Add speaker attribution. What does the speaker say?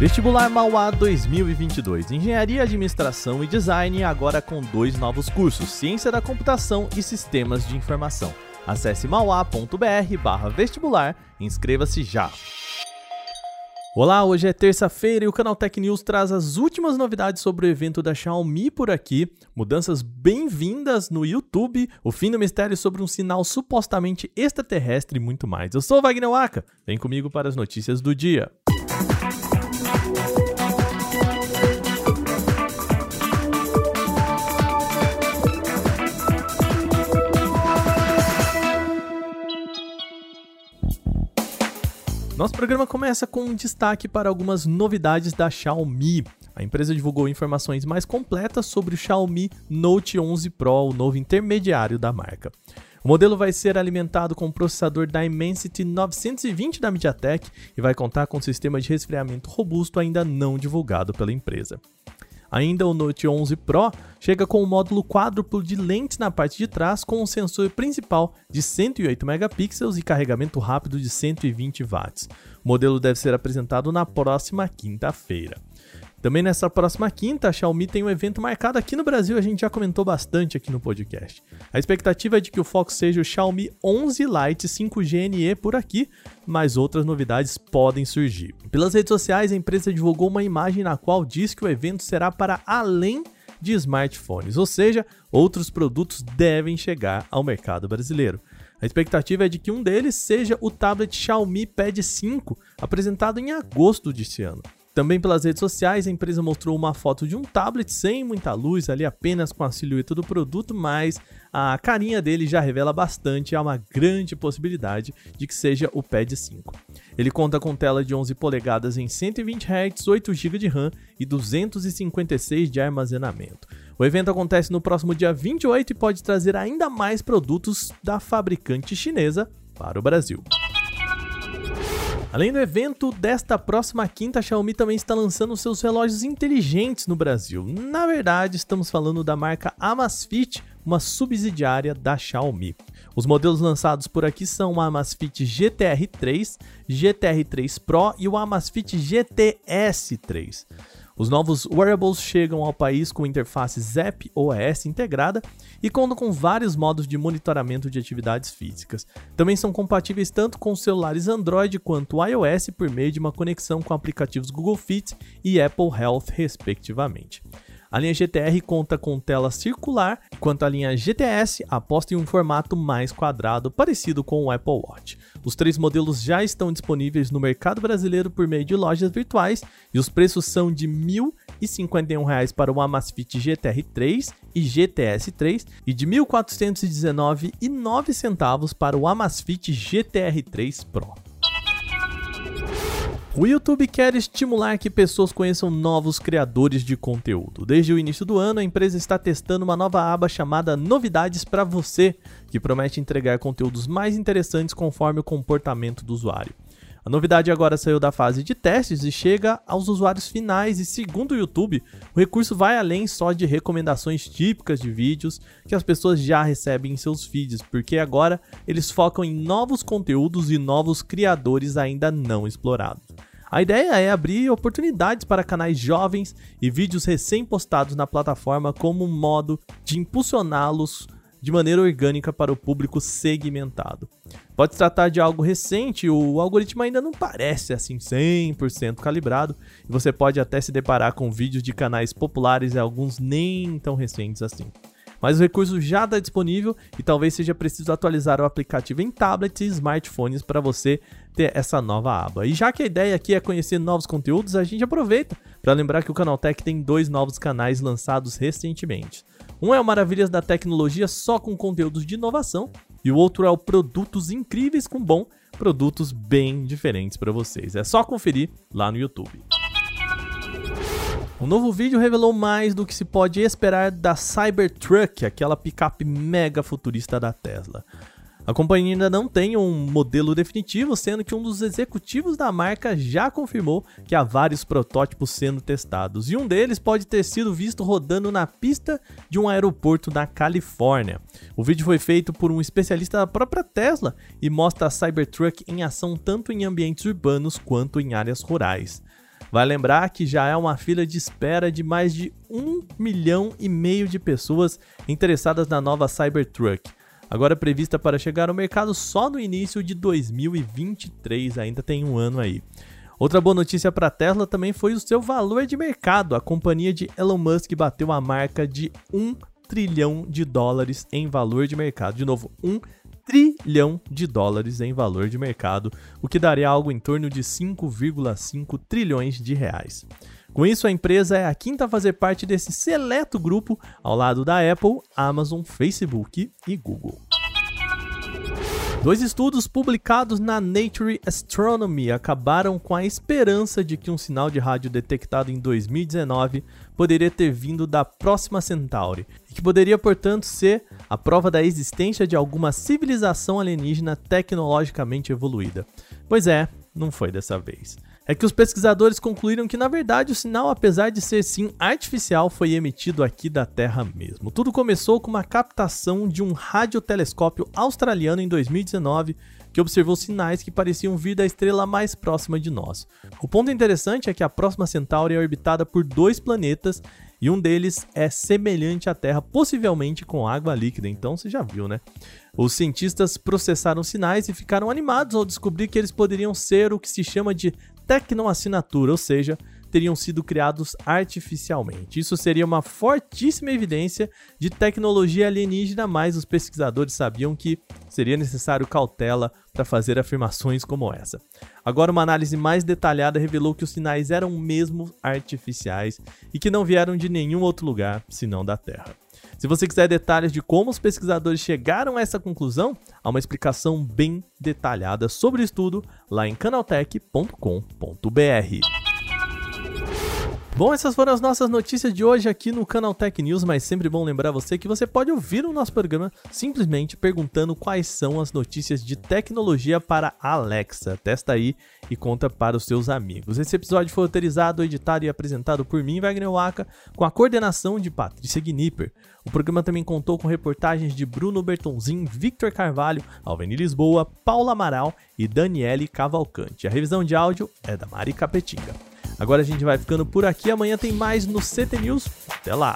Speaker 1: Vestibular Mauá 2022. Engenharia, Administração e Design agora com dois novos cursos: Ciência da Computação e Sistemas de Informação. Acesse mauá.br/vestibular inscreva-se já. Olá, hoje é terça-feira e o canal Tech News traz as últimas novidades sobre o evento da Xiaomi por aqui, mudanças bem-vindas no YouTube, o fim do mistério sobre um sinal supostamente extraterrestre e muito mais. Eu sou Wagner Waka, vem comigo para as notícias do dia. Nosso programa começa com um destaque para algumas novidades da Xiaomi. A empresa divulgou informações mais completas sobre o Xiaomi Note 11 Pro, o novo intermediário da marca. O modelo vai ser alimentado com o processador Dimensity 920 da MediaTek e vai contar com um sistema de resfriamento robusto ainda não divulgado pela empresa. Ainda o Note 11 Pro chega com um módulo quádruplo de lentes na parte de trás com um sensor principal de 108 megapixels e carregamento rápido de 120 watts. O modelo deve ser apresentado na próxima quinta-feira. Também nessa próxima quinta, a Xiaomi tem um evento marcado aqui no Brasil, a gente já comentou bastante aqui no podcast. A expectativa é de que o foco seja o Xiaomi 11 Lite 5G NE por aqui, mas outras novidades podem surgir. Pelas redes sociais, a empresa divulgou uma imagem na qual diz que o evento será para além de smartphones, ou seja, outros produtos devem chegar ao mercado brasileiro. A expectativa é de que um deles seja o tablet Xiaomi Pad 5, apresentado em agosto deste ano. Também pelas redes sociais, a empresa mostrou uma foto de um tablet sem muita luz, ali apenas com a silhueta do produto, mas a carinha dele já revela bastante, há uma grande possibilidade de que seja o Pad 5. Ele conta com tela de 11 polegadas em 120 Hz, 8 GB de RAM e 256 de armazenamento. O evento acontece no próximo dia 28 e pode trazer ainda mais produtos da fabricante chinesa para o Brasil. Além do evento desta próxima quinta, a Xiaomi também está lançando seus relógios inteligentes no Brasil. Na verdade, estamos falando da marca Amazfit, uma subsidiária da Xiaomi. Os modelos lançados por aqui são o Amazfit GTR3, GTR3 Pro e o Amazfit GTS3. Os novos wearables chegam ao país com interface Zap OS integrada e contam com vários modos de monitoramento de atividades físicas. Também são compatíveis tanto com celulares Android quanto iOS por meio de uma conexão com aplicativos Google Fit e Apple Health, respectivamente. A linha GTR conta com tela circular, enquanto a linha GTS aposta em um formato mais quadrado, parecido com o Apple Watch. Os três modelos já estão disponíveis no mercado brasileiro por meio de lojas virtuais e os preços são de R$ 1.051 para o Amazfit GTR3 e GTS3 e de R$ 1.419,09 para o Amazfit GTR3 Pro. O YouTube quer estimular que pessoas conheçam novos criadores de conteúdo. Desde o início do ano, a empresa está testando uma nova aba chamada Novidades para você, que promete entregar conteúdos mais interessantes conforme o comportamento do usuário. A novidade agora saiu da fase de testes e chega aos usuários finais, e segundo o YouTube, o recurso vai além só de recomendações típicas de vídeos que as pessoas já recebem em seus feeds, porque agora eles focam em novos conteúdos e novos criadores ainda não explorados. A ideia é abrir oportunidades para canais jovens e vídeos recém-postados na plataforma como um modo de impulsioná-los de maneira orgânica para o público segmentado. Pode se tratar de algo recente, o algoritmo ainda não parece assim 100% calibrado, e você pode até se deparar com vídeos de canais populares e alguns nem tão recentes assim. Mas o recurso já está disponível e talvez seja preciso atualizar o aplicativo em tablets e smartphones para você ter essa nova aba. E já que a ideia aqui é conhecer novos conteúdos, a gente aproveita para lembrar que o Canaltech tem dois novos canais lançados recentemente. Um é o Maravilhas da Tecnologia só com conteúdos de inovação e o outro é o Produtos Incríveis com Bom, produtos bem diferentes para vocês. É só conferir lá no YouTube. O novo vídeo revelou mais do que se pode esperar da Cybertruck, aquela picape mega futurista da Tesla. A companhia ainda não tem um modelo definitivo, sendo que um dos executivos da marca já confirmou que há vários protótipos sendo testados, e um deles pode ter sido visto rodando na pista de um aeroporto na Califórnia. O vídeo foi feito por um especialista da própria Tesla e mostra a Cybertruck em ação tanto em ambientes urbanos quanto em áreas rurais. Vai lembrar que já é uma fila de espera de mais de um milhão e meio de pessoas interessadas na nova Cybertruck. Agora prevista para chegar ao mercado só no início de 2023, ainda tem um ano aí. Outra boa notícia para a Tesla também foi o seu valor de mercado. A companhia de Elon Musk bateu a marca de 1 trilhão de dólares em valor de mercado. De novo, 1 trilhão de dólares em valor de mercado, o que daria algo em torno de 5,5 trilhões de reais. Com isso, a empresa é a quinta a fazer parte desse seleto grupo, ao lado da Apple, Amazon, Facebook e Google. Dois estudos publicados na Nature Astronomy acabaram com a esperança de que um sinal de rádio detectado em 2019 poderia ter vindo da próxima Centauri e que poderia, portanto, ser a prova da existência de alguma civilização alienígena tecnologicamente evoluída. Pois é, não foi dessa vez é que os pesquisadores concluíram que, na verdade, o sinal, apesar de ser sim artificial, foi emitido aqui da Terra mesmo. Tudo começou com uma captação de um radiotelescópio australiano em 2019 que observou sinais que pareciam vir da estrela mais próxima de nós. O ponto interessante é que a próxima Centauri é orbitada por dois planetas e um deles é semelhante à Terra, possivelmente com água líquida. Então você já viu, né? Os cientistas processaram sinais e ficaram animados ao descobrir que eles poderiam ser o que se chama de tecnoassinatura, ou seja, teriam sido criados artificialmente. Isso seria uma fortíssima evidência de tecnologia alienígena, mas os pesquisadores sabiam que seria necessário cautela para fazer afirmações como essa. Agora, uma análise mais detalhada revelou que os sinais eram mesmo artificiais e que não vieram de nenhum outro lugar senão da Terra. Se você quiser detalhes de como os pesquisadores chegaram a essa conclusão, há uma explicação bem detalhada sobre o estudo lá em canaltech.com.br. Bom, essas foram as nossas notícias de hoje aqui no Canal Tech News, mas sempre bom lembrar você que você pode ouvir o nosso programa simplesmente perguntando quais são as notícias de tecnologia para Alexa. Testa aí e conta para os seus amigos. Esse episódio foi autorizado, editado e apresentado por mim, Wagner Waka, com a coordenação de Patrícia Gnipper. O programa também contou com reportagens de Bruno Bertonzin, Victor Carvalho, Alveni Lisboa, Paula Amaral e Daniele Cavalcante. A revisão de áudio é da Mari Capetinga. Agora a gente vai ficando por aqui. Amanhã tem mais no CT News. Até lá!